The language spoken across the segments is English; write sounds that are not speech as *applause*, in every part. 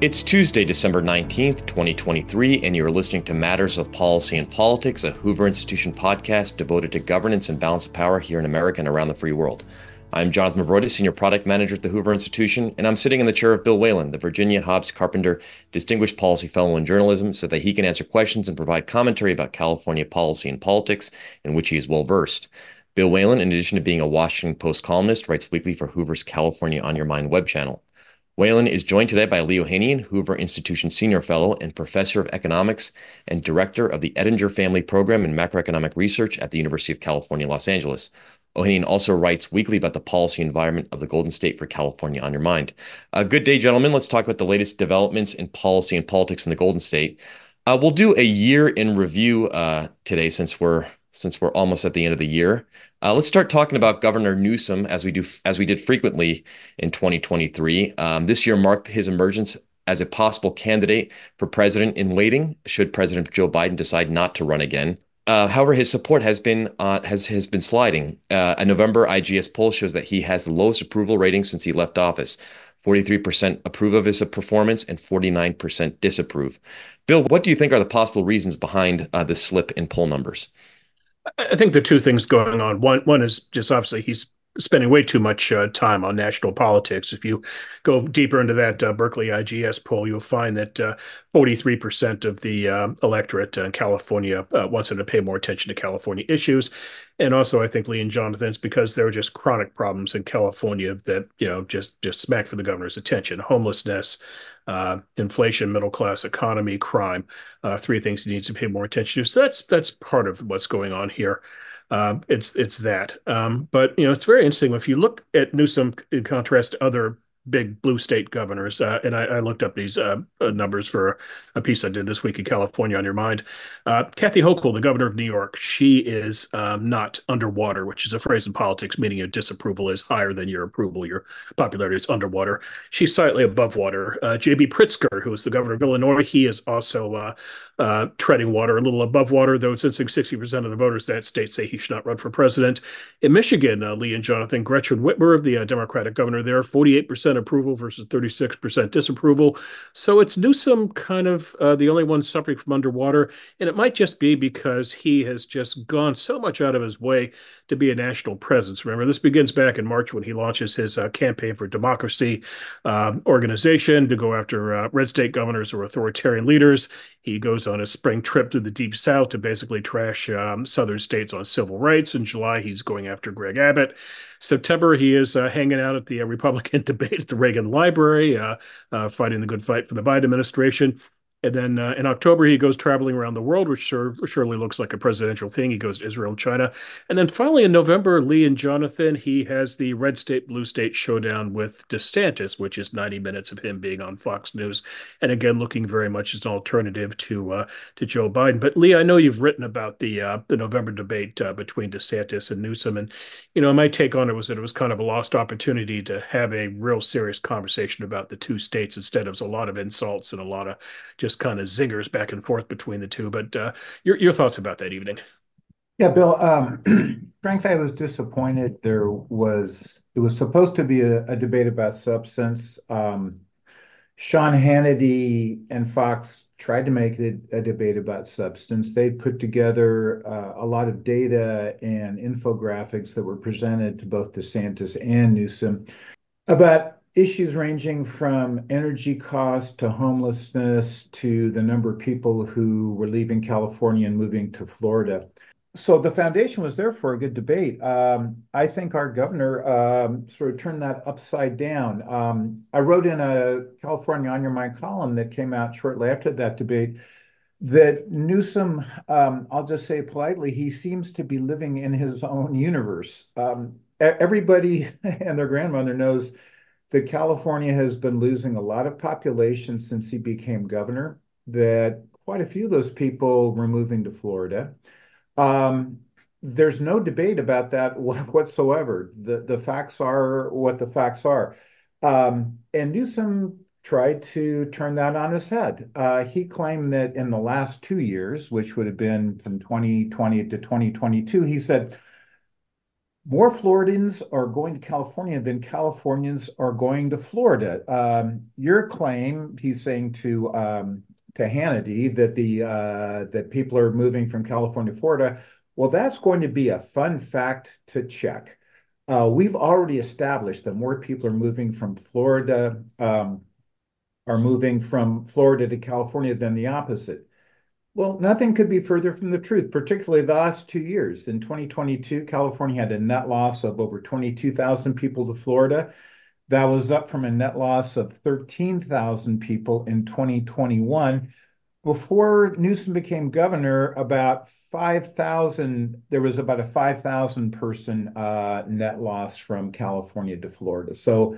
It's Tuesday, December 19th, 2023, and you're listening to Matters of Policy and Politics, a Hoover Institution podcast devoted to governance and balance of power here in America and around the free world. I'm Jonathan Movroydis, Senior Product Manager at the Hoover Institution, and I'm sitting in the chair of Bill Whalen, the Virginia Hobbs Carpenter Distinguished Policy Fellow in Journalism, so that he can answer questions and provide commentary about California policy and politics, in which he is well versed. Bill Whalen, in addition to being a Washington Post columnist, writes weekly for Hoover's California on Your Mind web channel. Whalen is joined today by Lee Ohanian, Hoover Institution Senior Fellow and Professor of Economics and Director of the Ettinger Family Program in Macroeconomic Research at the University of California, Los Angeles. Ohanian also writes weekly about the policy environment of the Golden State for California on Your Mind. Uh, good day, gentlemen. Let's talk about the latest developments in policy and politics in the Golden State. Uh, we'll do a year in review uh, today since we're since we're almost at the end of the year. Uh, let's start talking about Governor Newsom as we do as we did frequently in 2023. Um, this year marked his emergence as a possible candidate for president in waiting should President Joe Biden decide not to run again. Uh, however, his support has been uh, has has been sliding. Uh, a November IGS poll shows that he has the lowest approval rating since he left office. 43% approve of his performance and 49% disapprove. Bill, what do you think are the possible reasons behind uh, this slip in poll numbers? I think the two things going on. One one is just obviously he's spending way too much uh, time on national politics. If you go deeper into that uh, Berkeley IGS poll, you'll find that uh, 43% of the uh, electorate in California uh, wants him to pay more attention to California issues. And also, I think Lee and Jonathan's because there are just chronic problems in California that you know just just smack for the governor's attention: homelessness, uh, inflation, middle class economy, crime. three things he needs to pay more attention to. So that's that's part of what's going on here. Um, it's it's that. Um, but you know, it's very interesting if you look at Newsom in contrast to other big blue state governors. Uh, and I, I, looked up these uh, uh, numbers for a piece I did this week in California on your mind. Uh, Kathy Hochul, the governor of New York, she is um, not underwater, which is a phrase in politics meaning your disapproval is higher than your approval. Your popularity is underwater. She's slightly above water. Uh, J.B. Pritzker, who is the governor of Illinois, he is also uh, treading water, a little above water, though in 60% of the voters in that state say he should not run for president. In Michigan, Lee and Jonathan, Gretchen Whitmer, the Democratic governor there, 48% approval versus 36% disapproval. So it's Newsom kind of uh, the only one suffering from underwater. And it might just be because he has just gone so much out of his way to be a national presence. Remember, this begins back in March when he launches his uh, campaign for democracy uh, organization to go after uh, red state governors or authoritarian leaders. He goes on a spring trip to the deep south to basically trash um, southern states on civil rights. In July, he's going after Greg Abbott. September, he is uh, hanging out at the uh, Republican *laughs* debate at the Reagan Library, uh, fighting the good fight for the Biden administration. And then uh, in October, he goes traveling around the world, which sure, surely looks like a presidential thing. He goes to Israel and China. And then finally in November, Lee and Jonathan, he has the red state, blue state showdown with DeSantis, which is 90 minutes of him being on Fox News. And again, looking very much as an alternative to uh, to Joe Biden. But Lee, I know you've written about the uh, the November debate uh, between DeSantis and Newsom. And, you know, my take on it was that it was kind of a lost opportunity to have a real serious conversation about the two states instead of a lot of insults and a lot of just just kind of zingers back and forth between the two. But uh, your your thoughts about that evening? Yeah, Bill. Um, *clears throat* frankly, I was disappointed. There was it was supposed to be a, a debate about substance. Um, Sean Hannity and Fox tried to make it a debate about substance. They put together uh, a lot of data and infographics that were presented to both DeSantis and Newsom about issues ranging from energy costs to homelessness to the number of people who were leaving California and moving to Florida. So the foundation was there for a good debate. Um, I think our governor um, sort of turned that upside down. Um, I wrote in a California on Your Mind column that came out shortly after that debate that Newsom, um, I'll just say politely, he seems to be living in his own universe. Um, everybody *laughs* and their grandmother knows that California has been losing a lot of population since he became governor, that quite a few of those people were moving to Florida. Um, there's no debate about that *laughs* whatsoever. The, the facts are what the facts are. Um, and Newsom tried to turn that on his head. Uh, he claimed that in the last two years, which would have been from 2020 to 2022, he said, more Floridians are going to California than Californians are going to Florida. Um, your claim, he's saying to um, to Hannity that the uh, that people are moving from California to Florida. Well, that's going to be a fun fact to check. Uh, we've already established that more people are moving from Florida um, are moving from Florida to California than the opposite. Well, nothing could be further from the truth, particularly the last two years. In 2022, California had a net loss of over 22,000 people to Florida. That was up from a net loss of 13,000 people in 2021. Before Newsom became governor, about 5,000, there was about a 5,000 person uh, net loss from California to Florida. So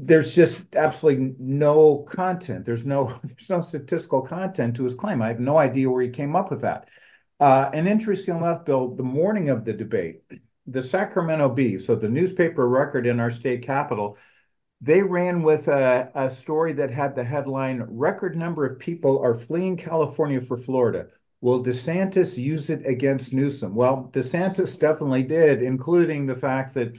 there's just absolutely no content. There's no *laughs* there's no statistical content to his claim. I have no idea where he came up with that. Uh, and interesting enough, Bill, the morning of the debate, the Sacramento Bee, so the newspaper record in our state capital, they ran with a, a story that had the headline Record number of people are fleeing California for Florida. Will DeSantis use it against Newsom? Well, DeSantis definitely did, including the fact that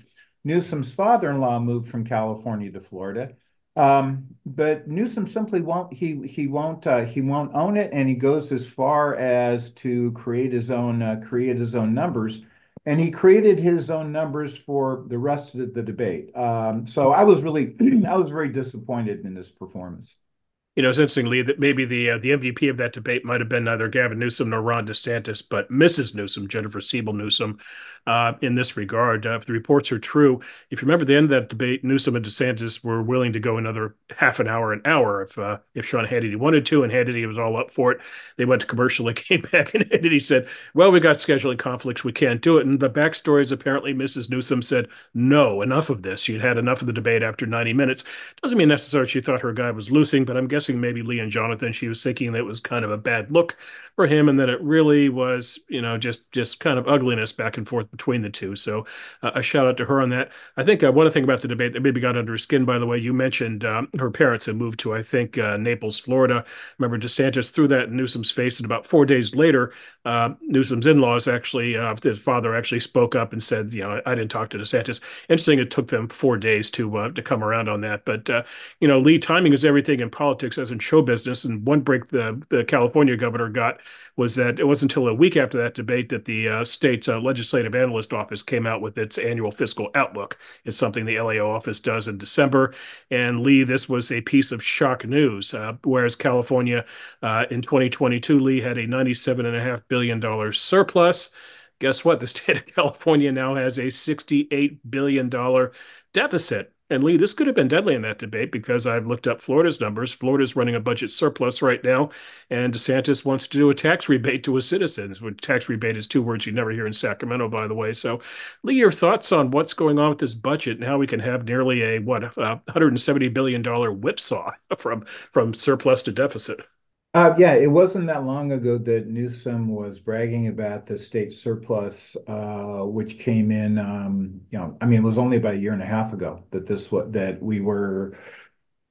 Newsom's father-in-law moved from California to Florida. Um, but Newsom simply won't he he won't uh, he won't own it, and he goes as far as to create his own uh, create his own numbers, and he created his own numbers for the rest of the debate. Um, so I was really *clears throat* I was very disappointed in this performance you know, it's interesting, Lee, that maybe the uh, the MVP of that debate might have been neither Gavin Newsom nor Ron DeSantis, but Mrs. Newsom, Jennifer Siebel Newsom, uh, in this regard. Uh, if the reports are true, if you remember the end of that debate, Newsom and DeSantis were willing to go another half an hour, an hour, if uh, if Sean Hannity wanted to, and Hannity was all up for it. They went to commercial and *laughs* came back, and Hannity said, "Well, we got scheduling conflicts, we can't do it." And the backstory is apparently Mrs. Newsom said, "No, enough of this. She'd had enough of the debate after 90 minutes." Doesn't mean necessarily she thought her guy was losing, but I'm guessing maybe Lee and Jonathan, she was thinking that it was kind of a bad look for him, and that it really was, you know, just just kind of ugliness back and forth between the two. So uh, a shout out to her on that. I think uh, one thing about the debate that maybe got under her skin, by the way, you mentioned um, her parents had moved to, I think, uh, Naples, Florida. Remember, DeSantis threw that in Newsom's face, and about four days later, uh, Newsom's in-laws actually, uh, his father actually spoke up and said, you know, I didn't talk to DeSantis. Interesting, it took them four days to uh, to come around on that, but you know, Lee, timing is everything in politics as in show business. And one break the, the California governor got was that it wasn't until a week after that debate that the uh, state's uh, legislative analyst office came out with its annual fiscal outlook. It's something the LAO office does in December. And Lee, this was a piece of shock news. Uh, whereas California uh, in 2022, Lee had a $97.5 billion surplus guess what? The state of *laughs* California now has a $68 billion deficit. And Lee, this could have been deadly in that debate because I've looked up Florida's numbers. Florida's running a budget surplus right now, and DeSantis wants to do a tax rebate to his citizens. Which tax rebate is two words you never hear in Sacramento, by the way. So, Lee, your thoughts on what's going on with this budget and how we can have nearly a what, a 170 billion dollar whipsaw *laughs* from from surplus to deficit? Uh, yeah, it wasn't that long ago that Newsom was bragging about the state surplus, uh, which came in, um, you know, I mean, it was only about a year and a half ago that this what that we were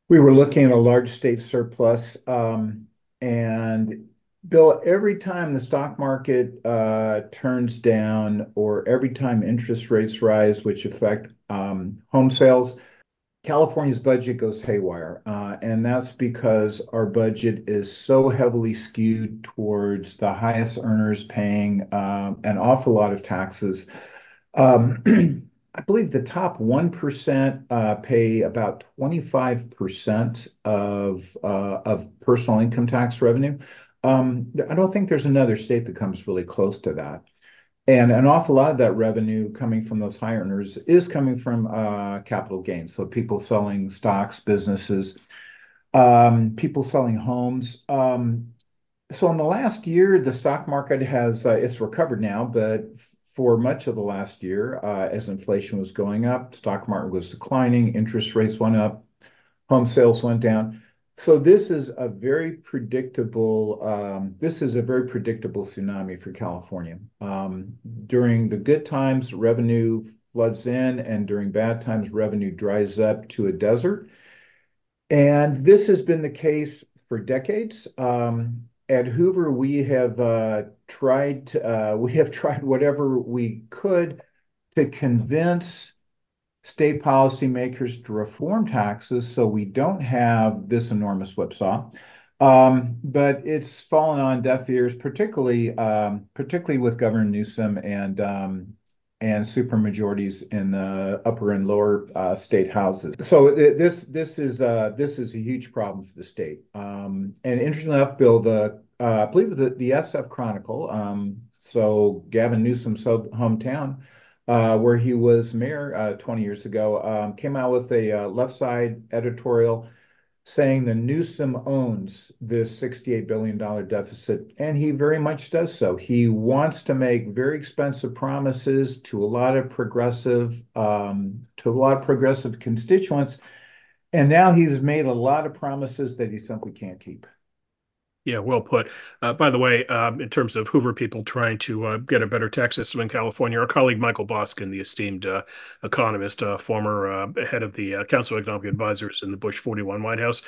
we were looking at a large state surplus. Um, and Bill, every time the stock market uh, turns down or every time interest rates rise, which affect um, home sales, California's budget goes haywire, uh, and that's because our budget is so heavily skewed towards the highest earners paying um, an awful lot of taxes. Um, *clears throat* I believe the top 1% uh, pay about 25% of uh, of personal income tax revenue. Um, I don't think there's another state that comes really close to that. And an awful lot of that revenue coming from those high earners is coming from uh, capital gains. So people selling stocks, businesses, um, people selling homes. Um, so in the last year, the stock market has uh, it's recovered now, but for much of the last year, uh, as inflation was going up, stock market was declining, interest rates went up, home sales went down. So this is a very predictable um, this is a very predictable tsunami for California. Um, during the good times, revenue floods in, and during bad times, revenue dries up to a desert. And this has been the case for decades. Um, at Hoover, we have uh, tried to, uh, *laughs* we have tried whatever we could to convince state policymakers to reform taxes so we don't have this enormous whipsaw. Um, but it's fallen on deaf ears, particularly um, particularly with Governor Newsom and um, and supermajorities in the upper and lower uh, state houses. So this this is uh, this is a huge problem for the state. Um, and interestingly enough, Bill, the uh, I believe the the SF Chronicle, um, so Gavin Newsom's hometown, uh, where he was mayor uh, 20 years ago, um, came out with a uh, left side editorial saying the Newsom owns this $68 billion deficit, and he very much does so. He wants to make very expensive promises to a lot of progressive, um, to a lot of progressive constituents, and now he's made a lot of promises that he simply can't keep. Yeah, well put. Uh, by the way, um, in terms of Hoover people trying to uh, get a better tax system in California, our colleague Michael Boskin, the esteemed uh, economist, uh, former uh, head of the uh, Council of Economic Advisors in the Bush 41 White House,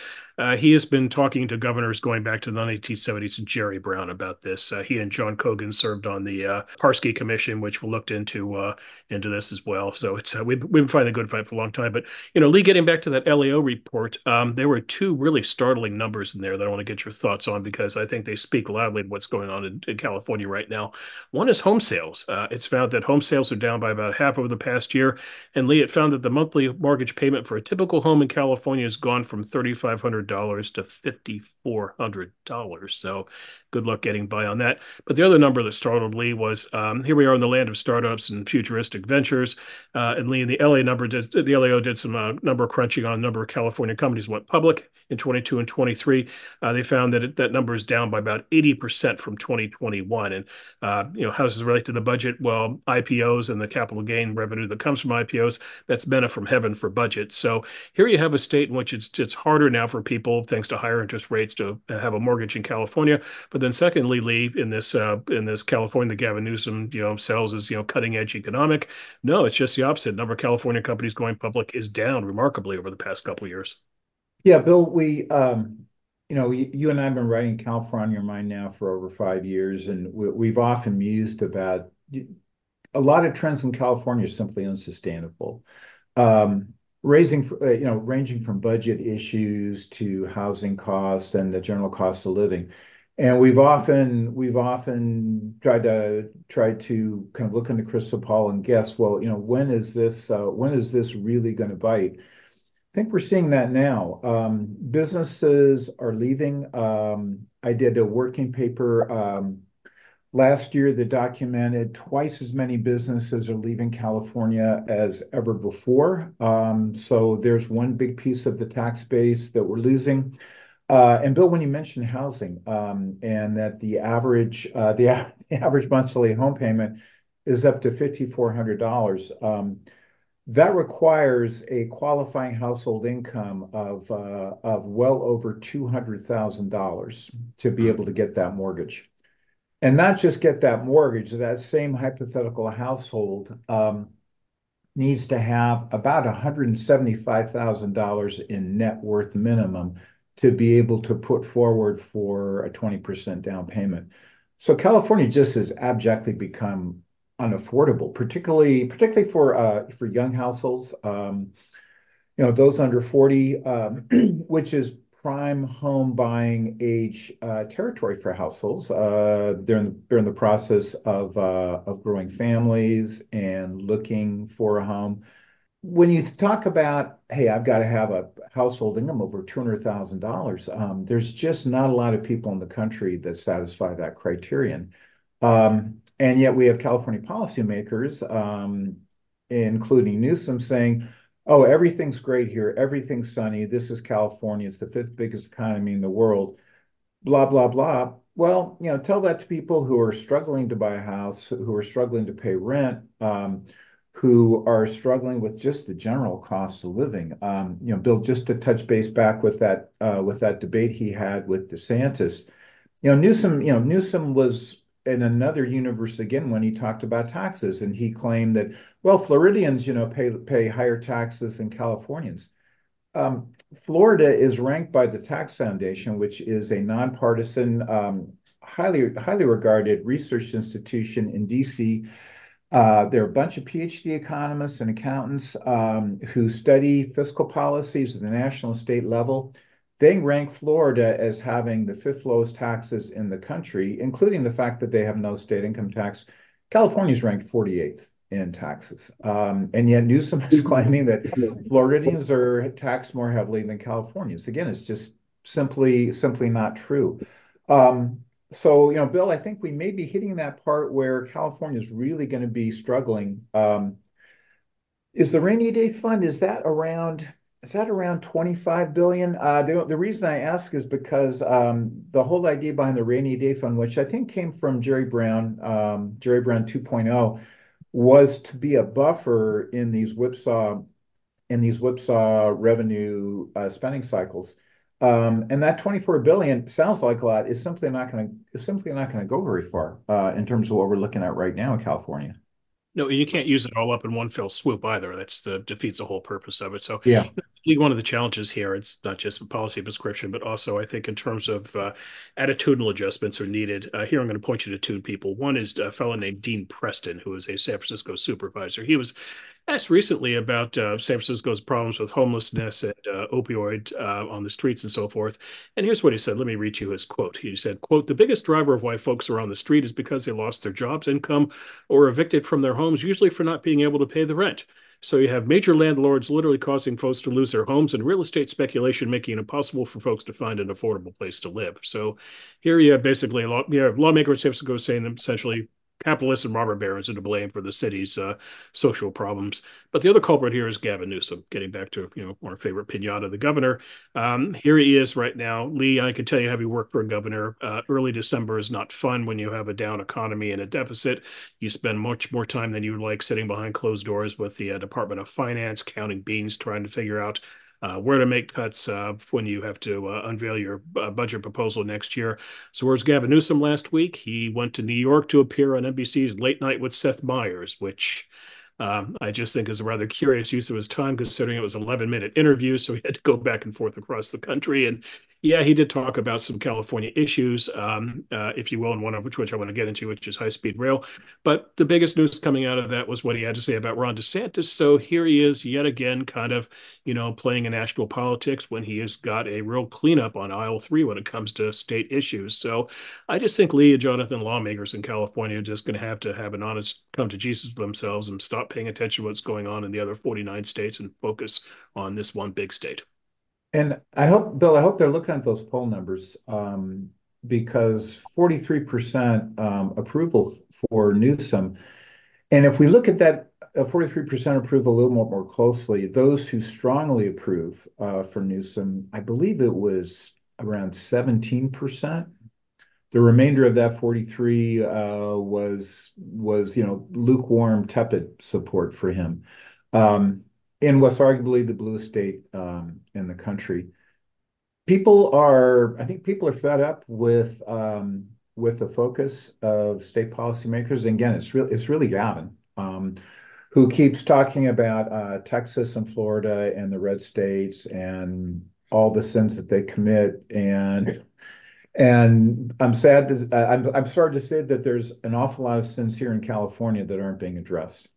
he has been talking to governors going back to the 1970s and Jerry Brown about this. he and John Cogan served on the Parsky Commission, which looked into into this as well. So it's we've, we've been fighting a good fight for a long time. But you know, Lee, getting back to that LAO report, um, there were two really startling numbers in there that I want to get your thoughts on because I think they speak loudly to what's going on in, in California right now. One is home sales. Uh, it's found that home sales are down by about half over the past year. And Lee, it found that the monthly mortgage payment for a typical home in California has gone from $3,500 to $5,400. So good luck getting by on that. But the other number that startled Lee was um, here we are in the land of startups and futuristic ventures. Uh, and Lee, the LA number did, the LAO did some uh, number crunching on a number of California companies went public in 22 and 23. Uh, they found that it, that number is down by about 80% from 2021. And, uh, you know, how does this relate to the budget? Well, IPOs and the capital gain revenue that comes from IPOs, that's benefit from heaven for budget. So here you have a state in which it's, it's harder now for people, thanks to higher interest rates, to have a mortgage in California. But then secondly, Lee, in this uh, in this California that Gavin Newsom, you know, sells as, you know, cutting edge economic. No, it's just the opposite. Number of California companies going public is down remarkably over the past couple of years. Yeah, Bill, we um, you know, you and I have been writing California on Your Mind now for over five years, and we, have often mused about a lot of trends in California are simply unsustainable. Um, raising, you know, ranging from budget issues to housing costs and the general cost of living. And we've often we've often tried to try to kind of look in the crystal ball and guess, well, you know, when is this uh, when is this really going to bite? I think we're seeing that now. Um, businesses are leaving. Um, I did a working paper um, last year that documented twice as many businesses are leaving California as ever before. Um, so there's one big piece of the tax base that we're losing. Uh, and Bill, when you mentioned housing, um, and that the average uh, *laughs* monthly home payment is up to $5,400, um, that requires a qualifying household income of uh, well over $200,000 to be able to get that mortgage. And not just get that mortgage, that same hypothetical household um, needs to have about $175,000 in net worth minimum to be able to put forward for a 20% down payment. So California just has abjectly become unaffordable, particularly particularly for uh, for young households. Um, you know, those under 40, um, *clears throat* which is prime home buying age uh, territory for households. Uh, they're in the, they're in the process of uh, of growing families and looking for a home when you talk about, hey, I've got to have a household income over $200,000, um, there's just not a lot of people in the country that satisfy that criterion. Um, and yet we have California policymakers, um, including Newsom, saying, oh, everything's great here. Everything's sunny. This is California. It's the fifth biggest economy in the world. Blah, blah, blah. Well, you know, tell that to people who are struggling to buy a house, who are struggling to pay rent, um, who are struggling with just the general cost of living. Um, you know, Bill, just to touch base back with that uh, with that debate he had with DeSantis, you know, Newsom, you know, Newsom was in another universe again when he talked about taxes, and he claimed that well, Floridians, you know, pay pay higher taxes than Californians. Um, Florida is ranked by the Tax Foundation, which is a nonpartisan, um, highly highly regarded research institution in DC Uh, there are a bunch of PhD economists and accountants um, who study fiscal policies at the national and state level. They rank Florida as having the fifth lowest taxes in the country, including the fact that they have no state income tax. California's ranked 48th in taxes. Um, and yet Newsom is *laughs* claiming that Floridians are taxed more heavily than Californians. Again, it's just simply simply not true. Um, so, you know, Bill, I think we may be hitting that part where California is really going to be struggling. Um, is the rainy day fund is that around is that around 25 billion? Uh, the, the reason I ask is because um, the whole idea behind the rainy day fund, which I think came from Jerry Brown, um, Jerry Brown 2.0, was to be a buffer in these whipsaw in these whipsaw revenue uh, spending cycles. Um, and that 24 billion sounds like a lot. Is simply not going to is simply not going to go very far uh, in terms of what we're looking at right now in California. No, you can't use it all up in one fell swoop either. That's the defeats the whole purpose of it. So yeah, one of the challenges here, it's not just policy prescription, but also I think in terms of uh, attitudinal adjustments are needed. Uh, here, I'm going to point you to two people. One is a fellow named Dean Preston, who is a San Francisco supervisor. He was asked recently about uh, San Francisco's problems with homelessness and uh, opioid uh, on the streets and so forth. And here's what he said. Let me read you his quote. He said, quote, the biggest driver of why folks are on the street is because they lost their jobs, income, or evicted from their homes, usually for not being able to pay the rent. So you have major landlords literally causing folks to lose their homes and real estate speculation making it impossible for folks to find an affordable place to live. So here you have basically a law, you have lawmakers in San Francisco saying essentially capitalists and robber barons are to blame for the city's uh, social problems. But the other culprit here is Gavin Newsom. Getting back to you know our favorite pinata, the governor. Um, here he is right now. Lee, I can tell you, having worked for a governor, uh, early December is not fun when you have a down economy and a deficit. You spend much more time than you would like sitting behind closed doors with the uh, Department of Finance, counting beans, trying to figure out uh, where to make cuts uh, when you have to uh, unveil your uh, budget proposal next year. So, where's Gavin Newsom last week? He went to New York to appear on NBC's Late Night with Seth Meyers, which um, I just think is a rather curious use of his time, considering it was an 11 minute interview. So he had to go back and forth across the country. And yeah, he did talk about some California issues, um, uh, if you will, and one of which, which I want to get into, which is high speed rail. But the biggest news coming out of that was what he had to say about Ron DeSantis. So here he is yet again, kind of, you know, playing in national politics when he has got a real cleanup on aisle three when it comes to state issues. So I just think Lee and Jonathan, lawmakers in California, are just going to have to have an honest come to Jesus themselves and stop paying attention to what's going on in the other 49 states and focus on this one big state. And I hope, Bill, I hope they're looking at those poll numbers um, because 43% um, approval for Newsom. And if we look at that uh, 43% approval a little more, more closely, those who strongly approve uh, for Newsom, I believe it was around 17%. The remainder of that 43 uh, was was you know lukewarm, tepid support for him. Um, in what's arguably the bluest state um, in the country. People are, I think people are fed up with um, with the focus of state policymakers. And again, it's really it's really Gavin um, who keeps talking about uh, Texas and Florida and the red states and all the sins that they commit and and I'm sad to I'm I'm sorry to say that there's an awful lot of sins here in California that aren't being addressed.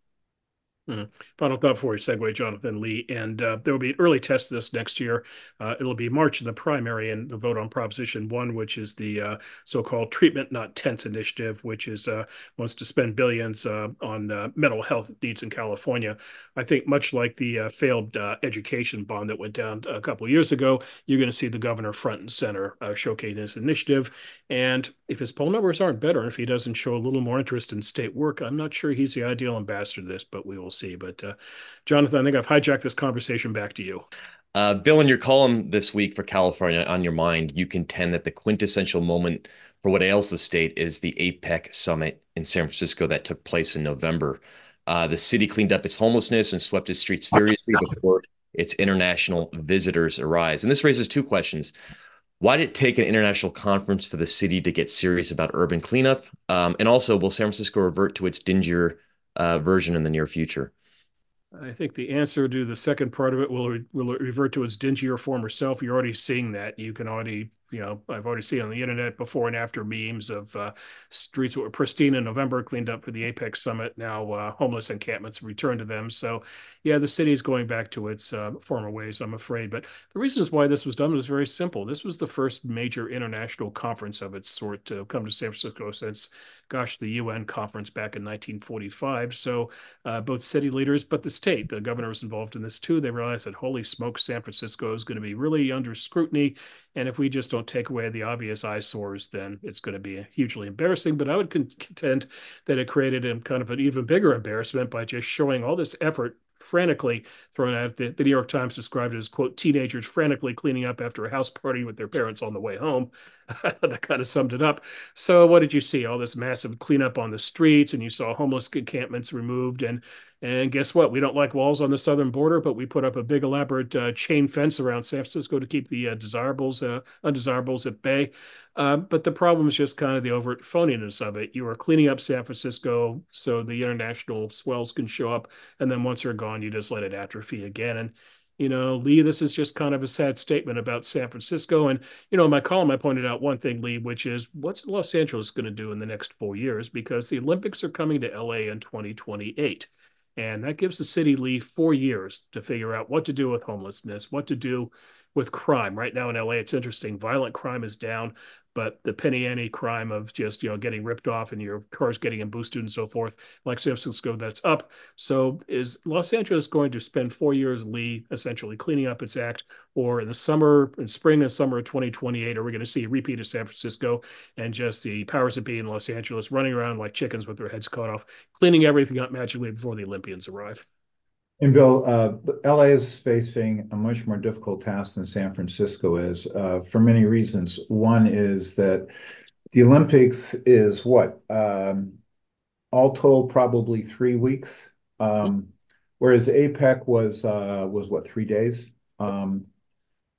Mm. Final thought before we segue, Jonathan Lee. And uh, there will be an early test this next year. Uh, it'll be March in the primary and the vote on Proposition 1, which is the uh, so called Treatment Not Tents initiative, which is uh, wants to spend billions uh, on uh, mental health needs in California. I think, much like the failed education bond that went down a couple years ago, you're going to see the governor front and center showcasing this initiative. And if his poll numbers aren't better, if he doesn't show a little more interest in state work, I'm not sure he's the ideal ambassador to this, but we will see. But uh, Jonathan, I think I've hijacked this conversation back to you. Uh, Bill, in your column this week for California on your mind, you contend that the quintessential moment for what ails the state is the APEC summit in San Francisco that took place in November. Uh, the city cleaned up its homelessness and swept its streets furiously before its international visitors arise. And this raises two questions. Why did it take an international conference for the city to get serious about urban cleanup? Um, and also, will San Francisco revert to its dingier uh, version in the near future? I think the answer to the second part of it will, will revert to its dingier former self. You're already seeing that. You can already you know, I've already seen on the internet before and after memes of uh, streets that were pristine in November, cleaned up for the APEC Summit. Now uh, homeless encampments return to them. So, yeah, the city is going back to its uh, former ways, I'm afraid. But the reasons why this was done was very simple. This was the first major international conference of its sort to come to San Francisco since, gosh, the UN conference back in 1945. So, uh, both city leaders, but the state, the governor was involved in this too. They realized that holy smoke, San Francisco is going to be really under scrutiny. And if we just don't take away the obvious eyesores, then it's going to be hugely embarrassing. But I would contend that it created a kind of an even bigger embarrassment by just showing all this effort frantically thrown out. The, the New York Times described it as, quote, teenagers frantically cleaning up after a house party with their parents on the way home. *laughs* I thought that kind of summed it up. So, what did you see? All this massive cleanup on the streets, and you saw homeless encampments removed, and and guess what? We don't like walls on the southern border, but we put up a big elaborate uh, chain fence around San Francisco to keep the uh, desirables, uh, undesirables at bay. Uh, but the problem is just kind of the overt phoniness of it. You are cleaning up San Francisco so the international swells can show up, and then once they're gone, you just let it atrophy again. And you know, Lee, this is just kind of a sad statement about San Francisco. And, you know, in my column, I pointed out one thing, Lee, which is what's Los Angeles going to do in the next four years? Because the Olympics are coming to LA in 2028. And that gives the city, Lee, four years to figure out what to do with homelessness, what to do with crime. Right now in LA, it's interesting. Violent crime is down, but the penny ante crime of just you know getting ripped off and your cars getting boosted and so forth, like San Francisco, that's up. So is Los Angeles going to spend four years, Lee, essentially cleaning up its act, or in the summer, in spring and summer of 2028, are we going to see a repeat of San Francisco and just the powers that be in Los Angeles running around like chickens with their heads cut off, cleaning everything up magically before the Olympians arrive? And Bill, uh, LA is facing a much more difficult task than San Francisco is uh, for many reasons. One is that the Olympics is what? Um, all told, probably three weeks. Um, whereas APEC was uh, was what three days. Um,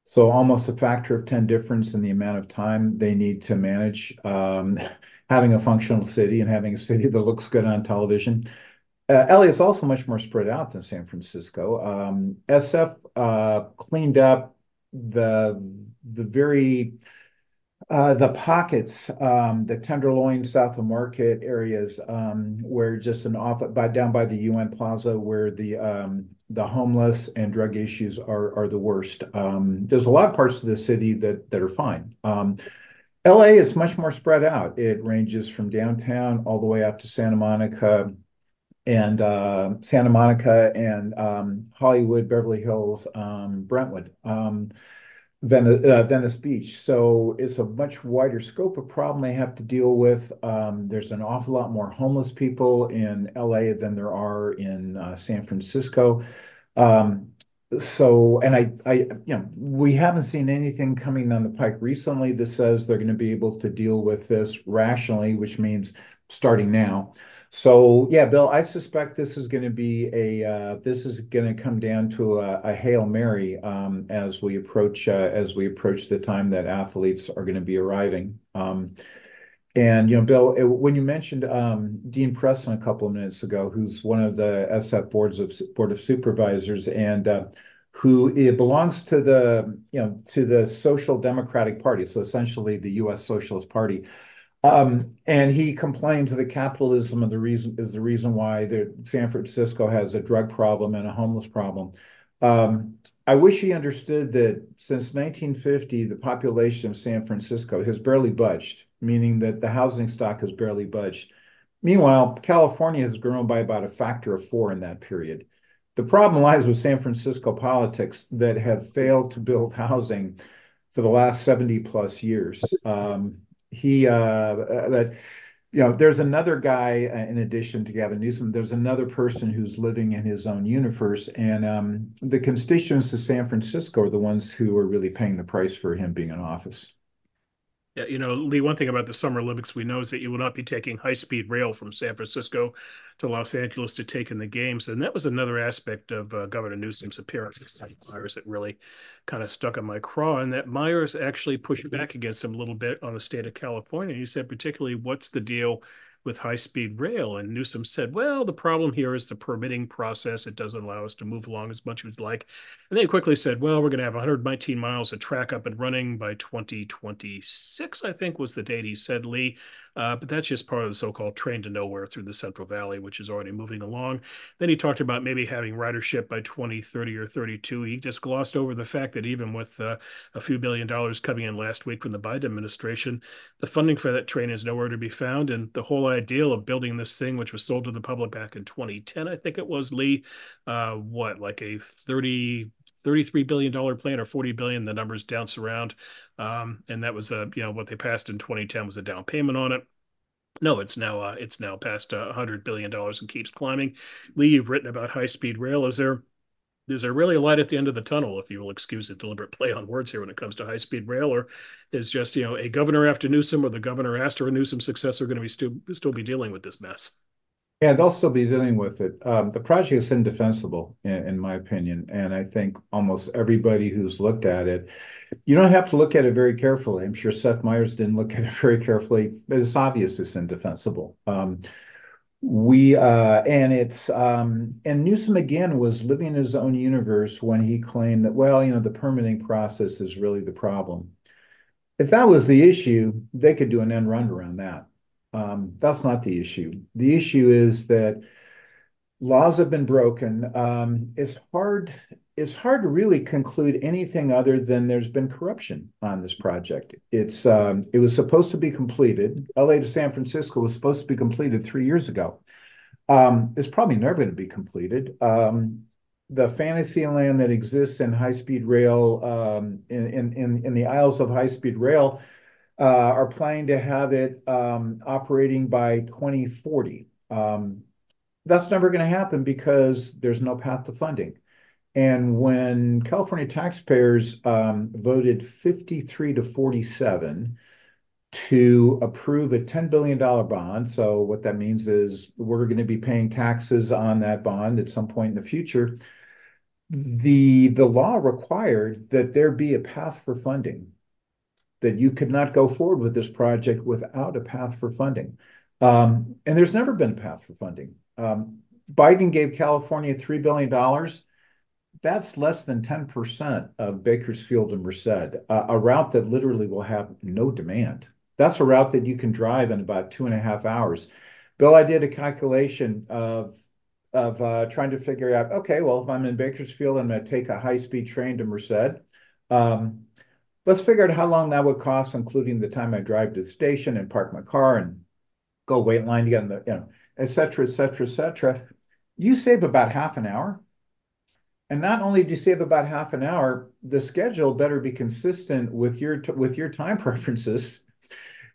so almost a factor of 10 difference in the amount of time they need to manage um, *laughs* having a functional city and having a city that looks good on television. Uh, LA is also much more spread out than San Francisco. Um, SF uh, cleaned up the the very uh, the pockets, um, the Tenderloin, South of Market areas, um, where just an off by down by the UN Plaza, where the um, the homeless and drug issues are are the worst. Um, there's a lot of parts of the city that that are fine. Um, LA is much more spread out. It ranges from downtown all the way up to Santa Monica, and uh, Santa Monica and um, Hollywood, Beverly Hills, um, Brentwood, um, Venice, uh, Venice, Beach. So it's a much wider scope of problem they have to deal with. Um, there's an awful lot more homeless people in LA than there are in uh, San Francisco. Um, so, and I, I, you know, we haven't seen anything coming down the pike recently that says they're going to be able to deal with this rationally, which means starting now. So yeah, Bill, I suspect this is going to be a uh, this is going to come down to a, a hail mary um, as we approach uh, as we approach the time that athletes are going to be arriving. Um, and you know, Bill, it, when you mentioned um, Dean Preston a couple of minutes ago, who's one of the SF boards of board of supervisors, and uh, who it belongs to the you know to the Social Democratic Party, so essentially the U.S. Socialist Party. Um, and he complains that capitalism is the reason is the reason why the San Francisco has a drug problem and a homeless problem. Um, I wish he understood that since 1950, the population of San Francisco has barely budged, meaning that the housing stock has barely budged. Meanwhile, California has grown by about a factor of four in that period. The problem lies with San Francisco politics that have failed to build housing for the last 70 plus years. Um, he uh, uh, that you know there's another guy uh, in addition to Gavin Newsom. There's another person who's living in his own universe, and um, the constituents of San Francisco are the ones who are really paying the price for him being in office. Yeah, you know, Lee, one thing about the Summer Olympics we know is that you will not be taking high speed rail from San Francisco to Los Angeles to take in the games. And that was another aspect of uh, Governor Newsom's appearance at Meyers that really kind of stuck in my craw. And that Meyers actually pushed back against him a little bit on the state of California. He said, particularly, what's the deal with high speed rail. And Newsom said, well, the problem here is the permitting process. It doesn't allow us to move along as much as we'd like. And they quickly said, well, we're going to have 119 miles of track up and running by 2026, I think was the date he said, Lee. Uh, but that's just part of the so-called train to nowhere through the Central Valley, which is already moving along. Then he talked about maybe having ridership by 2030 or 32. He just glossed over the fact that even with uh, a few billion dollars coming in last week from the Biden administration, the funding for that train is nowhere to be found. And the whole idea of building this thing, which was sold to the public back in 2010, I think it was Lee, uh, what like a 30 $33 billion plan or 40 billion. The numbers dance around. Um, and that was a, you know, what they passed in 2010 was a down payment on it. No, it's now uh, it's now past uh, hundred billion dollars and keeps climbing. Lee, you've written about high speed rail. Is there is there really a light at the end of the tunnel, if you will excuse the deliberate play on words here when it comes to high speed rail, or is just you know a governor after Newsom or the governor after a Newsom successor going to be still still be dealing with this mess? Yeah, they'll still be dealing with it. Um, the project is indefensible, in, in, my opinion, and I think almost everybody who's looked at it, you don't have to look at it very carefully. I'm sure Seth Meyers didn't look *laughs* at it very carefully, but it's obvious it's indefensible. Um, we uh, and it's um, and Newsom again was living in his own universe when he claimed that well, you know, the permitting process is really the problem. If that was the issue, they could do an end run around that. Um, that's not the issue. The issue is that laws have been broken. Um, it's hard. It's hard to really conclude anything other than there's been corruption on this project. It's um, it was supposed to be completed. LA to San Francisco was supposed to be completed three years ago. It's probably never going to be completed. The fantasy land that exists in high speed rail in, in in the aisles of high speed rail are planning to have it um, operating by 2040. Um, that's never going to happen because there's no path to funding. And when California taxpayers um, voted 53 to 47 to approve a $10 billion bond, so what that means is we're going to be paying taxes on that bond at some point in the future. The, the law required that there be a path for funding that you could not go forward with this project without a path for funding. Um, and there's never been a path for funding. Um, Biden gave California $3 billion. That's less than 10% of Bakersfield and Merced, uh, a route that literally will have no demand. That's a route that you can drive in about two and a half hours. Bill, I did a calculation of of uh, trying to figure out, okay, well, if I'm in Bakersfield, I'm going to take a high-speed train to Merced. Um, Let's figure out how long that would cost, including the time I drive to the station and park my car and go wait in line to get in the, you know, et cetera, et cetera, et cetera. You save about half an hour. And not only do you save about half an hour, the schedule better be consistent with your with your time *laughs* preferences.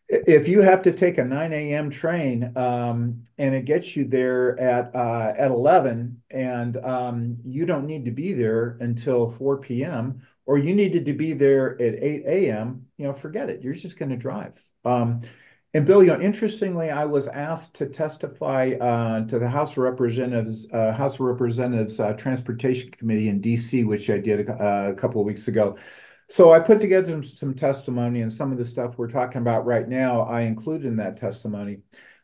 If you have to take a 9 a.m. train um, and it gets you there at uh, at 11, and um, you don't need to be there until 4 p.m., or you needed to be there at 8 a.m., you know, forget it. You're just going to drive. Um, and Bill, you know, interestingly, I was asked to testify uh, to the House of Representatives, uh, House of Representatives uh, Transportation Committee in D.C., which I did a, uh, a, couple of weeks ago. So I put together some, some, testimony, and some of the stuff we're talking about right now, I included in that testimony.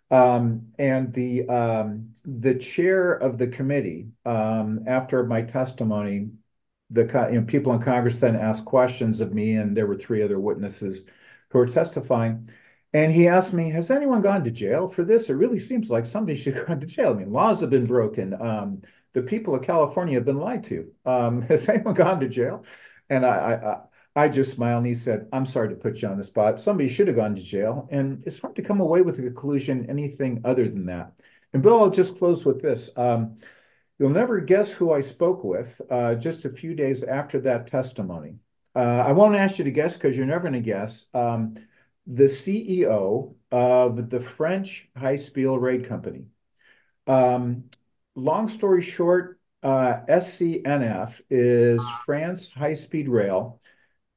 Um, and the um, the chair of the committee, um, after my testimony, the you know, people in Congress then asked questions of me, and there were three other witnesses who were testifying. And he asked me, "Has anyone gone to jail for this? It really seems like somebody *laughs* should go to jail. I mean, laws have been broken. Um, the people of California have been lied to. Um, *laughs* has anyone gone to jail?" And I, I, I just smiled. And he said, "I'm sorry to put you on the spot. Somebody should have gone to jail, and it's hard to come away with a conclusion anything other than that." And Bill, I'll just close with this. Um, You'll never guess who I spoke with uh, just a few days after that testimony. Uh, I won't ask you to guess because you're never going to guess. Um, the CEO of the French high speed rail company. Um, long story short, uh, SNCF is France High Speed Rail.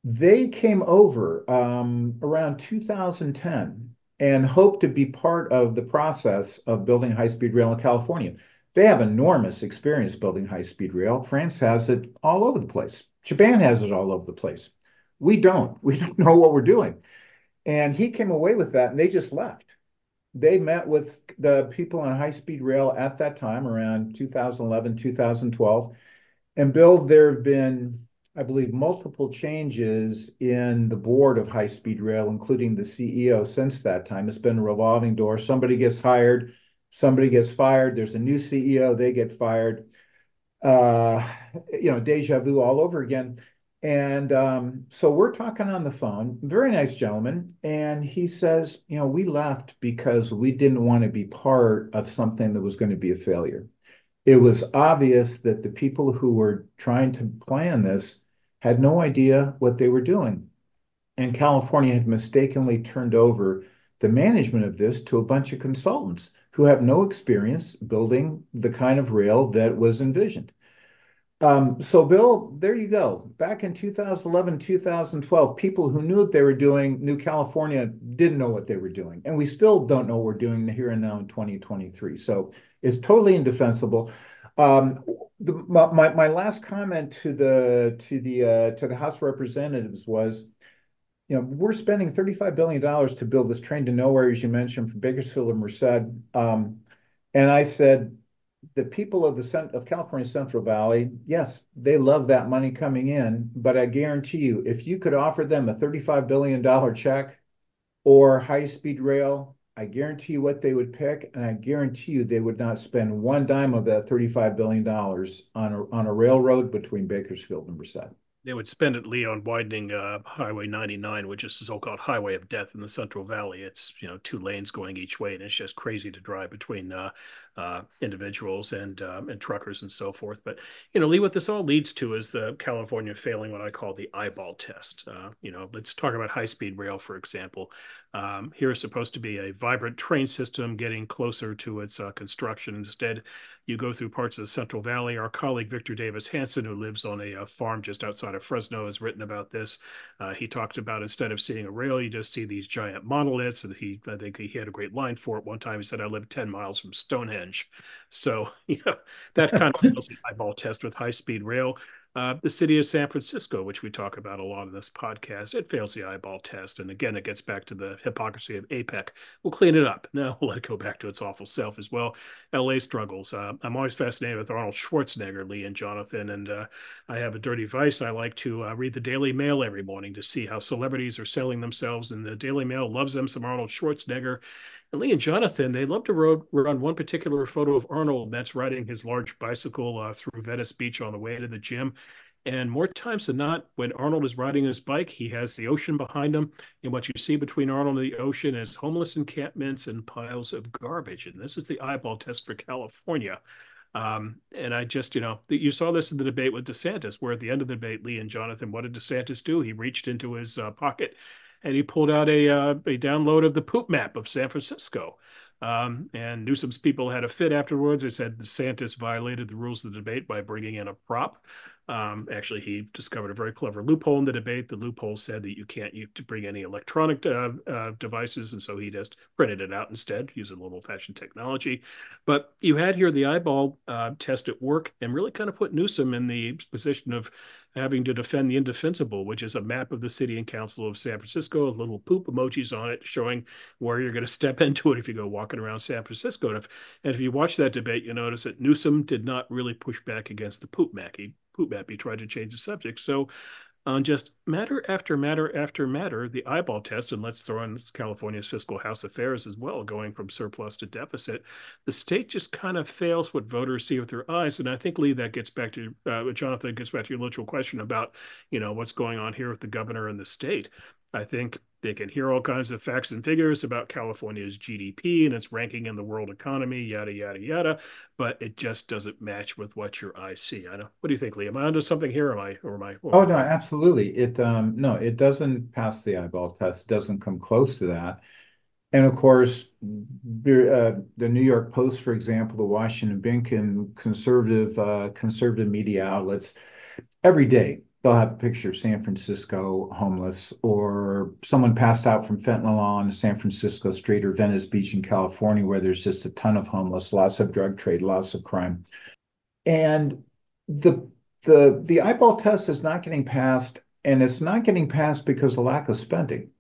They came over um, around 2010 and hoped to be part of the process of building high speed rail in California. They have enormous experience building high-speed rail. France has it all over the place. Japan has it all over the place. We don't. *laughs* We don't know what we're doing. And he came away with that, and they just left. they met with the people on high speed rail at that time around 2011, 2012. And Bill, there have been, I believe, multiple changes in the board of high speed rail, including the CEO since that time. It's been a revolving door. Somebody gets hired, somebody gets fired. There's a new CEO, they get fired. Uh, you know, deja vu all over again. And um, so we're talking on the phone, very nice gentleman. And he says, you know, we left because we didn't want to be part of something that was going to be a failure. It was obvious that the people who were trying to plan this had no idea what they were doing. And California had mistakenly turned over the management of this to a bunch of consultants who have no experience building the kind of rail that was envisioned. Um, so Bill, there you go. Back in 2011, 2012, people who knew what they were doing, New California didn't know what they were doing. And we still don't know what we're doing here and now in 2023. So it's totally indefensible. Um, the, my, my last comment to the to the uh, to the House Representatives was, you know, we're spending $35 billion to build this train to nowhere, as you mentioned, from Bakersfield and Merced. Um, and I said, the people of the of California Central Valley, yes, they love that money coming in, but I guarantee you, if you could offer them a $35 billion check or high-speed rail, I guarantee you what they would pick, and I guarantee you they would not spend one dime of that $35 billion on a, on a railroad between Bakersfield and Merced they would spend it, Lee, on widening uh, Highway 99, which is the so-called highway of death in the Central Valley. It's you know two lanes going each way, and it's just crazy to drive between uh, uh, individuals and um, and truckers and so forth. But you know, Lee, what this all leads to is the California failing what I call the eyeball test. Uh, you know, let's talk about high-speed rail, for example. Um, here is supposed to be a vibrant train system getting closer to its uh, construction. Instead, you go through parts of the Central Valley. Our colleague Victor Davis Hanson, who lives on a, a farm just outside of Fresno has written about this. Uh, he talked about instead of seeing a rail, you just see these giant monoliths. And he, I think he had a great line for it one time. He said, "I live ten miles from Stonehenge," so *laughs* you know that kind of feels the eyeball test with high speed rail. Uh, the city of San Francisco, which we talk about a lot in this podcast, it fails the eyeball test. And again, it gets back to the hypocrisy of APEC. We'll clean it up. Now we'll *laughs* let it go back to its awful self as well. LA struggles. Uh, I'm always fascinated with Arnold Schwarzenegger, Lee and Jonathan. And uh, I have a dirty vice. I like to uh, read the Daily Mail every morning to see how celebrities are selling themselves. And the Daily Mail loves them some Arnold Schwarzenegger. And Lee and Jonathan, they love to road, run one particular photo of Arnold. That's riding his large bicycle uh, through Venice Beach on the way to the gym. And more times than not, when Arnold is riding his bike, he has the ocean behind him. And what you see between Arnold and the ocean is homeless encampments and piles of garbage. And this is the eyeball test for California. Um, and I just, you know, you saw this in the debate with DeSantis, where at the end of the debate, Lee and Jonathan, what did DeSantis do? He reached into his uh, pocket and he pulled out a uh, a download of the poop map of San Francisco. Um, and Newsom's people had a fit afterwards. They said DeSantis violated the rules of the debate by bringing in a prop. Um, actually, he discovered a very clever loophole in the debate. The loophole said that you can't you to bring any electronic uh, uh, devices, and so he just printed it out instead using little old-fashioned technology. But you had here the eyeball uh, test at work, and really kind of put Newsom in the position of having to defend the indefensible, which is a map of the city and council of San Francisco, little poop emojis on it showing where you're going *laughs* to step into it if you go walking around San Francisco. And if, and if you watch that debate, you notice that Newsom did not really push back against the poop map. He poop tried to change the subject. So on just matter after matter after matter, the eyeball test, and let's throw in California's fiscal house affairs as well, going from surplus to deficit, the state just kind of fails what voters see with their eyes. And I think, Lee, that gets back to uh, Jonathan, gets back to your literal question about, you know, what's going on here with the governor and the state. I think they can hear all kinds of facts and figures about California's GDP and its ranking in the world economy, yada, yada, yada, but it just doesn't match with what your eyes see. I know. What do you think, Lee? Am I onto something here? Am I, or am I? Or oh, no, absolutely. It, um, no, it doesn't pass the eyeball test, doesn't come close to that. And of course, uh, the New York Post, for example, the Washington Bink and conservative, uh, conservative media outlets every day they'll have a picture of San Francisco homeless or someone passed out from fentanyl on San Francisco Street or Venice Beach in California, where there's just a ton of homeless, lots of drug trade, lots of crime. And the the the eyeball test is not getting passed, and it's not getting passed because of lack of spending.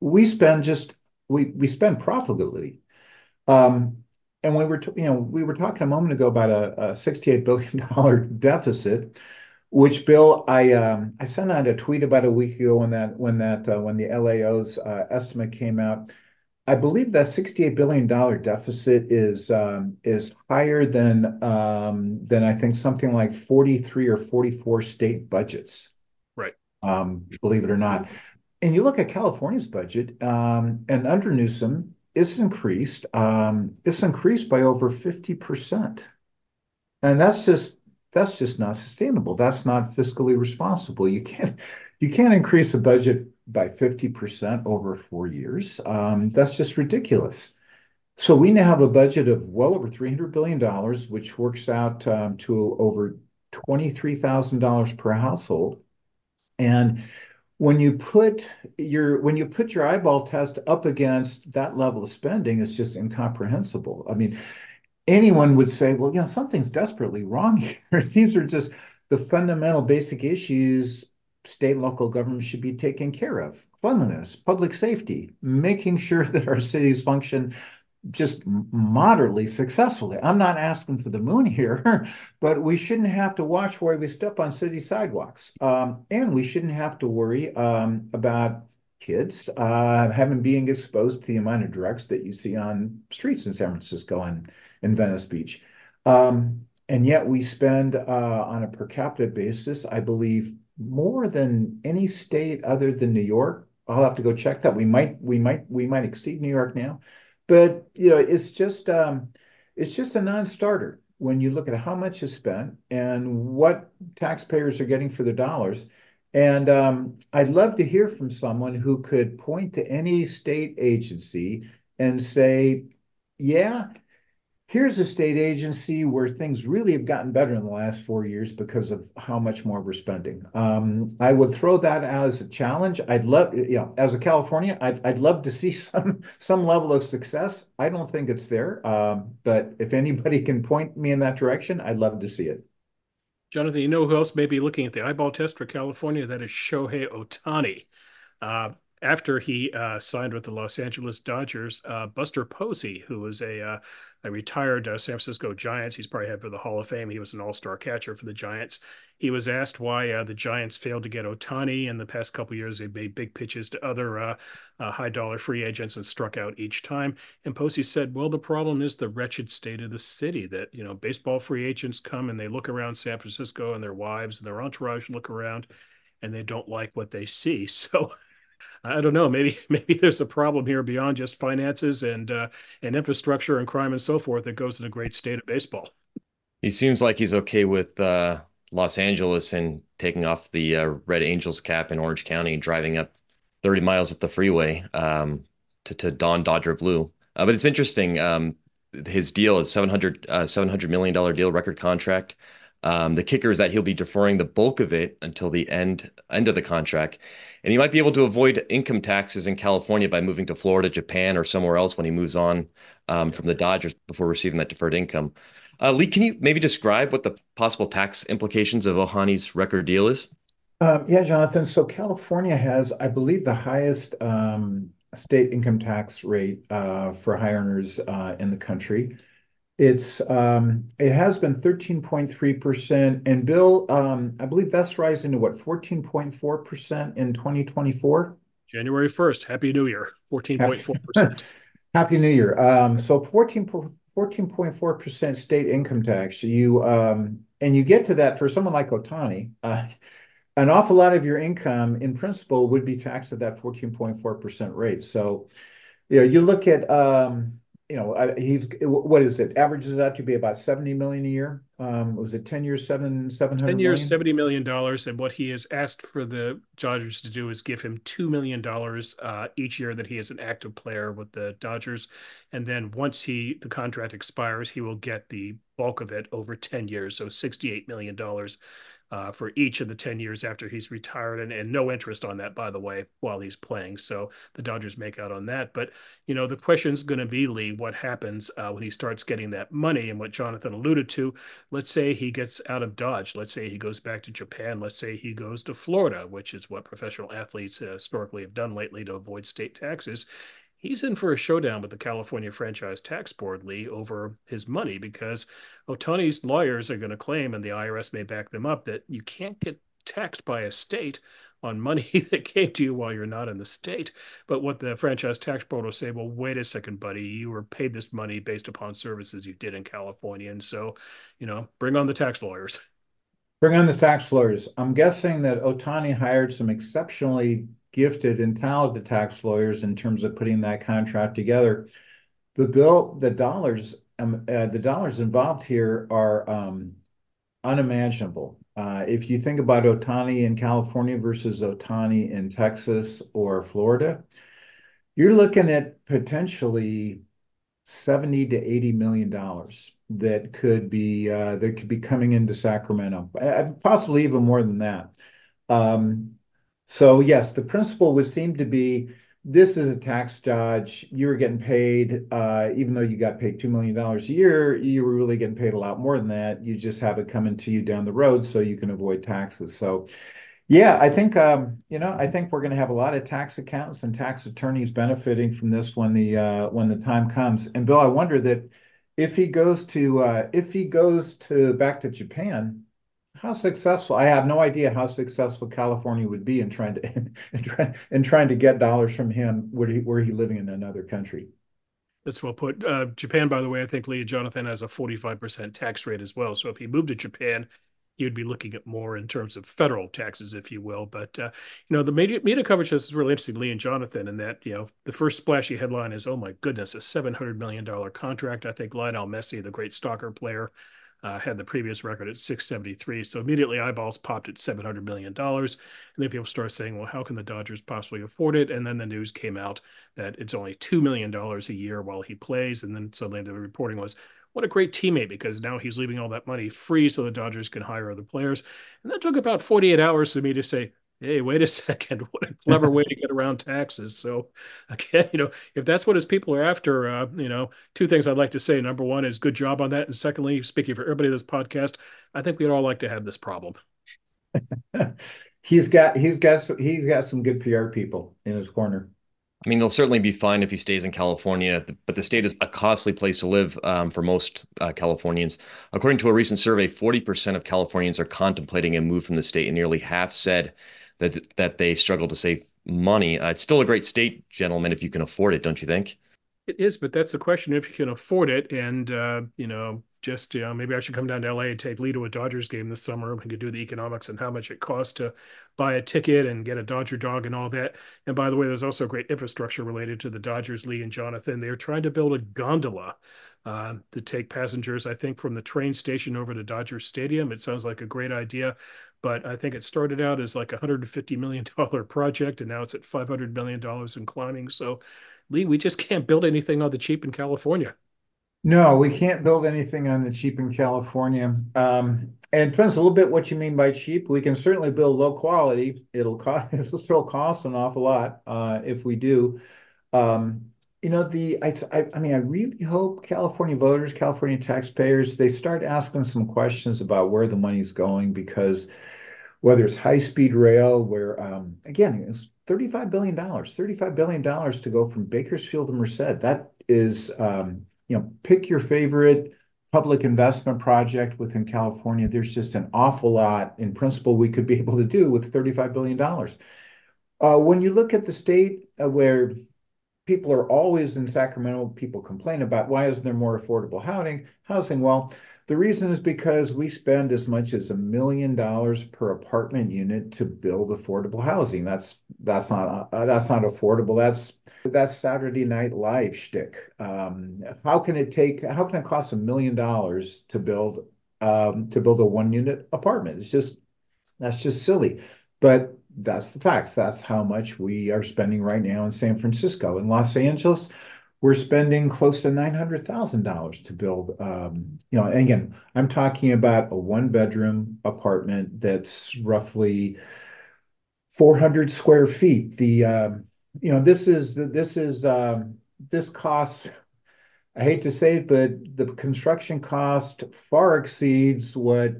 We spend just we we spend profitably. Um, and we were, you know, we were talking a moment ago about a, a $68 billion *laughs* deficit, which Bill, I um, I sent out a tweet about a week ago when that when that uh, when the LAO's uh, estimate came out. I believe that $68 billion deficit is um, is higher than um, than I think something like 43 or 44 state budgets. Right. Um, believe it or not. And you look at California's budget, um, and under Newsom, it's increased. Um, it's increased by over 50%. And that's just that's just not sustainable. That's not fiscally responsible. You can't you can't increase the budget by 50% over four years. Um, that's just ridiculous. So we now have a budget of well over $300 billion, which works out um, to over $23,000 per household. And when you put your when you put your eyeball test up against that level of spending, it's just incomprehensible. I mean, anyone would say, well, you know, something's desperately wrong *laughs* here. These are just the fundamental basic issues state and local governments should be taking care of cleanliness, public safety, making sure *laughs* that our cities function just moderately successfully. I'm not asking for the moon here, *laughs* but we shouldn't have to watch where we step on city sidewalks. Um, and we shouldn't have to worry um, about kids uh, having being exposed to the amount of drugs that you see on streets in San Francisco and in Venice Beach. Um, and yet we spend uh, on a per capita basis, I believe, more than any state other than New York. I'll have to go check that. We might, we might, we might exceed New York now. But you know, it's just um, it's just a non-starter when you look at how much is spent and what taxpayers are getting for their dollars. And um, I'd love to hear from someone who could point to any state agency and say, yeah, Here's a state agency where things really have gotten better in the last four years because of how much more we're spending. Um, I would throw that out as a challenge. I'd love, you know, as a California, I'd, I'd love to see *laughs* some some level of success. I don't think it's there, um, but if anybody can point me in that direction, I'd love to see it. Jonathan, you know who else may be looking at the eyeball test for California? That is Shohei Ohtani. Uh, after he uh, signed with the Los Angeles Dodgers, uh, Buster Posey, who was a, uh, a retired uh, San Francisco Giants, he's probably head for the Hall of Fame. He was an All Star catcher for the Giants. He was asked why uh, the Giants failed to get Ohtani. in the past couple years. They made big pitches to other uh, high dollar free agents and struck out each time. And Posey said, "Well, the problem is the wretched state of the city. That you know, baseball free agents come and they look around San Francisco and their wives and their entourage look around." and they don't like what they see. *laughs* So I don't know. Maybe *laughs* maybe there's a problem here beyond just finances and uh, and infrastructure and crime and so forth that goes to the great state of baseball. He seems like he's okay with uh, Los Angeles and taking off the uh, Red Angels cap in Orange County, driving up 30 miles up the freeway um, to to don Dodger blue. Uh, but it's interesting. Um, his deal is 700 uh, 700 million dollar deal, record contract. Um, the kicker is that he'll be deferring the bulk of it until the end end of the contract, and he might be able to avoid income taxes in California by moving to Florida, Japan, or somewhere else when he moves on um, from the Dodgers before receiving that deferred income. Uh, Lee, can you maybe describe what the possible tax implications of Ohtani's record deal is? Um, yeah, Jonathan. So California has, I believe, the highest um, state income tax rate uh, for high earners uh, in the country. It's um, it has been 13.3%. And Bill, um, I believe that's rising to what, 14.4% in 2024? January 1st. Happy New Year. 14.4%. *laughs* Happy New Year. Um, so 14, 14.4% state income tax. You um, and you get to that for someone like Ohtani, uh, an awful lot of your income in principle would be taxed at that 14.4% rate. So, you know, you look at um you know, he's what is it? Averages out to be about seventy million a year. Um, was it ten years, seven seven hundred? Ten years, million? seventy million dollars, and what he has asked for the Dodgers to do is give him two million dollars uh, each year that he is an active player with the Dodgers, and then once he the contract expires, he will get the bulk of it over ten years, so sixty-eight million dollars uh, for each of the 10 years after he's retired and, and no interest on that by the way while he's playing. So the dodgers make out on that. But you know the question is going to be lee what happens uh, when he starts getting that money and what jonathan alluded to. Let's say he gets out of dodge. Let's say he goes back to japan. Let's say he goes to florida which is what professional athletes uh, historically have done lately to avoid state taxes he's in for a showdown with the California Franchise Tax Board, Lee, over his money because Ohtani's lawyers are going to claim, and the IRS may back them up, that you can't get taxed by a state on money *laughs* that came to you while you're not in the state. But what the franchise tax board will say, well, wait a second, buddy, you were paid this money based upon services you did in California. And so, you know, bring on the tax lawyers. Bring on the tax lawyers. I'm guessing that Ohtani hired some exceptionally gifted and talented tax lawyers in terms of putting that contract together. The bill, the dollars, um, uh, the dollars involved here are um, unimaginable. Uh, if you think about Ohtani in California versus Ohtani in Texas or Florida, you're looking at potentially 70 to 80 million dollars that could be uh, that could be coming into Sacramento, possibly even more than that. Um, so yes, the principle would seem to be this is a tax dodge. You were getting paid, uh, even though you got paid $2 million a year, you were really getting paid a lot more than that. You just have it coming to you down the road so you can avoid taxes. So, yeah, I think, um, you know, I think we're going to have a lot of tax accountants and tax attorneys benefiting from this when the uh, when the time comes. And Bill, I wonder that if he goes to uh, if he goes to back to Japan, how successful I have no idea how successful California would be in trying to in, *laughs* in, try, in trying to get dollars from him were he were he living in another country. That's well put. Uh, Japan, by the way, I think Lee Jonathan has a 45% tax rate as well. So if he moved to Japan, you'd be looking at more in terms of federal taxes, if you will. But uh, you know, the media, media coverage is really interesting, Lee and Jonathan, and that you know the first splashy headline is, "Oh my goodness, a 700 million dollar contract." I think Lionel Messi, the great soccer player, uh, had the previous record at 673. So immediately eyeballs popped at $700 million. And then people start saying, well, how can the Dodgers possibly afford it? And then the news came out that it's only $2 million a year while he plays. And then suddenly the reporting was, what a great teammate because now he's leaving all that money free so the Dodgers can hire other players. And that took about 48 hours for me to say, hey, wait a *laughs* second, what a clever way to get around taxes. So again, *laughs* you know, if that's what his people are after, uh, you know, two things I'd like to say. Number one is good job on that. And secondly, speaking for everybody in this podcast, I think we'd all like to have this problem. *laughs* he's got he's got some, he's got some good PR people in his corner. I mean, they'll certainly be fine if he stays in California, but the state is a costly place to live um, for most uh, Californians. According to a recent survey, 40% of Californians are contemplating a move from the state, and nearly half said that that they struggle to save money. Uh, it's still a great state, gentlemen, if you can afford it, don't you think? It is, but that's the question if you can afford it. And uh, you know, just you know, maybe I should come down to LA and take Lee to a Dodgers game this summer. We could do the economics and how much it costs to buy a ticket and get a Dodger dog and all that. And by the way, there's also great infrastructure related to the Dodgers, Lee and Jonathan. They're trying to build a gondola uh, to take passengers, I think, from the train station over to Dodger Stadium. It sounds like a great idea, but I think it started out as like a $150 million *laughs* project, and now it's at $500 million and climbing. So, Lee, we just can't build anything on the cheap in California. No, we can't build anything on the cheap in California. Um, and it depends a little bit what you mean by cheap. We can certainly build low quality. It'll cost *laughs* it'll still cost an awful lot uh, if we do. Um, you know, the I, I mean, I really hope California voters, California taxpayers, they start asking some questions about where the money's going because whether it's high speed rail, where um, again, it's $35 billion, $35 billion to go from Bakersfield to Merced. That is, um, you know, pick your favorite public investment project within California. There's just an awful lot in principle we could be *laughs* able to do with $35 billion. Uh, when you look at the state uh, where people are always in Sacramento, people complain about why isn't there more affordable housing? Housing. Well, the reason is because we spend as much as a million dollars per apartment unit to build affordable housing. That's that's not uh, that's not affordable. That's that's Saturday Night Live shtick. Um, how can it take? How can it cost a million dollars to build um, to build a one unit apartment? It's just that's just silly. But that's the facts. That's how much we are spending right now in San Francisco. In Los Angeles, we're spending close to $900,000 to build. Um, you know, again, I'm talking about a one bedroom apartment that's roughly 400 square feet. The, um, you know, this is, this is, um, this cost, I hate to say it, but the construction cost far exceeds what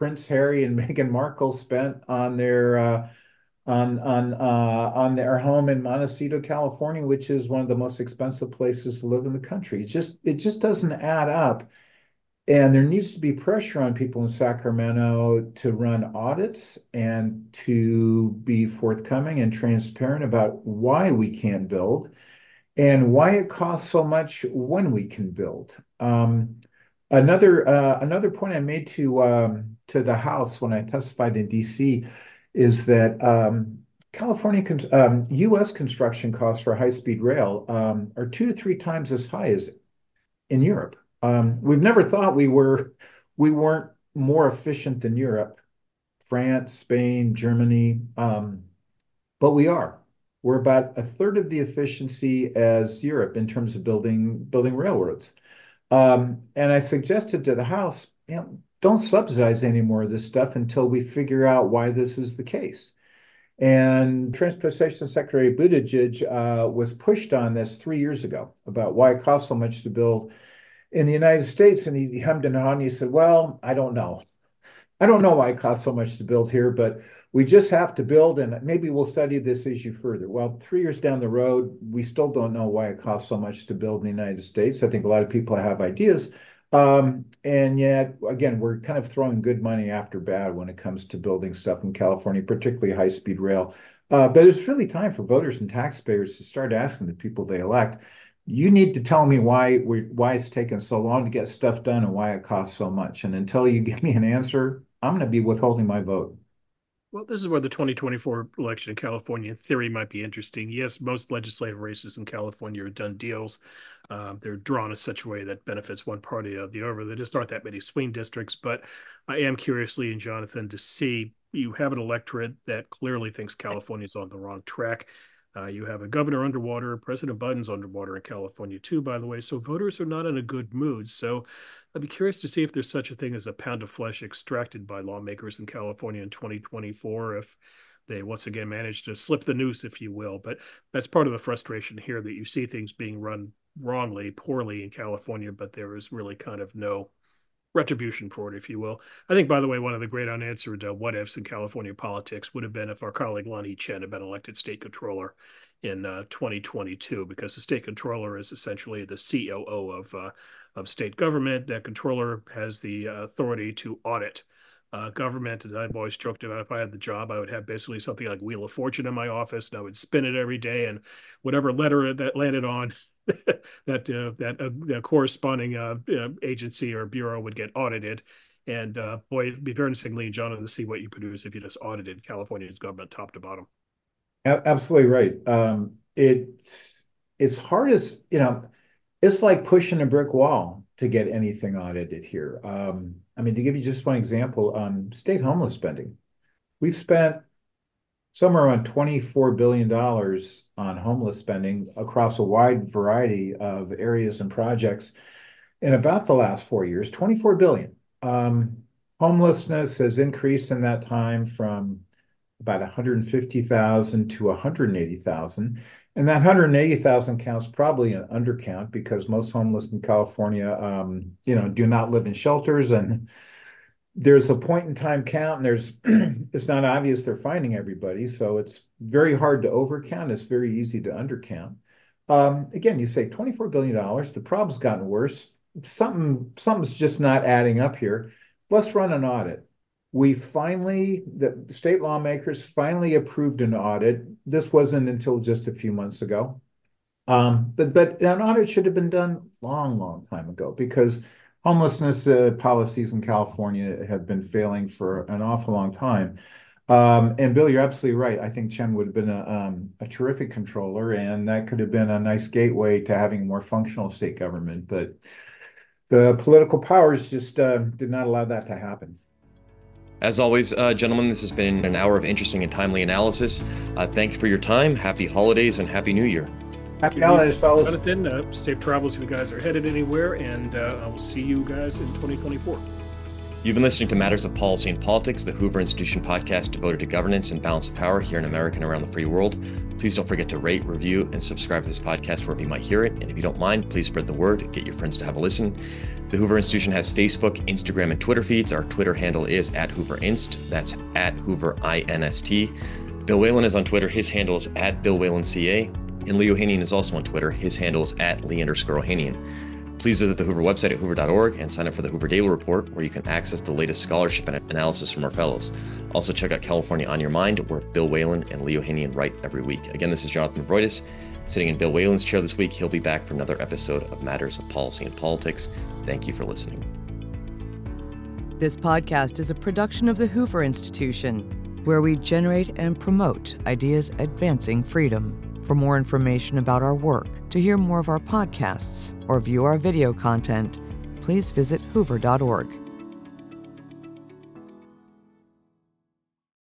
Prince Harry and *laughs* Meghan Markle spent on their uh, on on uh, on their home in Montecito, California, which is one of the most expensive places to live in the country. It just it just doesn't add up. And there needs to be pressure on people in Sacramento to run audits and to be forthcoming and transparent about why we can't build and why it costs so much when we can build. Um, another uh, another point I made to um, to the House when I testified in D.C. is that um, California um, U.S. construction costs for high speed rail um, are two to three times as high as in Europe. Um, we've never thought we were we weren't more efficient than Europe, France, Spain, Germany, um, but we are. We're about a third of the efficiency as Europe in terms of building building railroads. Um, and I suggested to the House, you know, don't subsidize any more of this stuff until we figure out why this is the case. And Transportation Secretary Buttigieg uh, was pushed on this three years ago about why it costs so much to build in the United States. And he hemmed and hawed and he said, Well, I don't know. I don't know why it costs so much to build here, but we just have to build and maybe we'll study this issue further. Well, three years down the road, we still don't know why it costs so much to build in the United States. I think a lot of people have ideas. Um, and yet, again, we're kind of throwing good money after bad when it comes to building stuff in California, particularly high speed rail. Uh, but it's really time for voters and taxpayers to start asking the people they elect. You need to tell me why it's taking so long to get stuff done and why it costs so much. And until you *laughs* give me an answer, I'm going to be withholding my vote. Well, this is where the 2024 election in California, in theory, might be interesting. Yes, most legislative races in California are done deals. Um, they're drawn in such a way that benefits one party or the other. There just aren't that many swing districts. But I am curiously, and Jonathan, to see you have an electorate that clearly thinks California is on the wrong track. Uh, you have a governor underwater. President Biden's underwater in California, too, by the way. So voters are not in a good mood. So I'd be curious to see if there's such a thing as a pound of flesh extracted by lawmakers in California in 2024, if they once again managed to slip the noose, if you will. But that's part of the frustration here that you see things being run wrongly, poorly in California, but there is really kind of no retribution for it, if you will. I think, by the way, one of the great unanswered uh, what ifs in California politics would have been if our colleague Lanhee Chen had been elected state controller in uh, 2022, because the state controller is essentially the COO of uh, of state government. That controller has the uh, authority to audit uh, government. And I've always joked about if I had the job, I would have basically something like Wheel of Fortune in my office, and I would spin it every day, and whatever letter that landed on *laughs* that uh, that uh, corresponding uh, agency or bureau would get audited. And uh, boy, it'd be very interesting, John, to see what you produce if you just audited California's government top to bottom. Absolutely right. Um, it's it's hard as you know it's like pushing a brick wall to get anything audited here. Um, I mean, to give you just one example, um, state homeless spending. We've spent somewhere around $24 billion on homeless spending across a wide variety of areas and projects in about the last four years, 24 billion. Um, homelessness has increased in that time from about 150,000 to 180,000. And that 180,000 counts probably an undercount because most homeless in California, um, you know, do not live in shelters. And there's a point in time count, and there's *clears throat* it's not obvious they're finding everybody. So it's very hard to overcount. It's very easy to undercount. Um, again, you say $24 billion, the problem's gotten worse. Something, something's just not adding up here. Let's run an audit we finally, the state lawmakers finally approved an audit. This wasn't until just a few months ago. Um, but but an audit should have been done long, long time ago because homelessness uh, policies in California have been failing for an awful long time. Um, and Bill, you're absolutely right. I think Chen would have been a, um, a terrific controller, and that could have been a nice gateway to having more functional state government. But the political powers just uh, did not allow that to happen. As always, uh, gentlemen, this has been an hour of interesting and timely analysis. Uh, thank you for your time. Happy holidays and Happy New Year. Happy holidays, fellas. Jonathan, uh, safe travels if you guys are headed anywhere, and uh, I will see you guys in 2024. You've been listening to Matters of Policy and Politics, the Hoover Institution podcast devoted to governance and balance of power here in America and around the free world. Please don't forget to rate, review, and subscribe to this podcast wherever you might hear it. And if you don't mind, please spread the word, get your friends to have a listen. The Hoover Institution has Facebook, Instagram, and Twitter feeds. Our Twitter handle is at Hoover Inst. That's at Hoover INST. Bill Whalen is on Twitter. His handle is at Bill Whalen CA. And Lee Ohanian is also on Twitter. His handle is at Lee underscore Haney. Please visit the Hoover website at hoover.org and sign up for the Hoover Daily Report, where you can access the latest scholarship and analysis from our fellows. Also, check out California on Your Mind, where Bill Whalen and Lee Ohanian write every week. Again, this is Jonathan Movroydis. Sitting in Bill Whalen's chair this week, he'll be back for another episode of Matters of Policy and Politics. Thank you for listening. This podcast is a production of the Hoover Institution, where we generate and promote ideas advancing freedom. For more information about our work, to hear more of our podcasts, or view our video content, please visit hoover.org.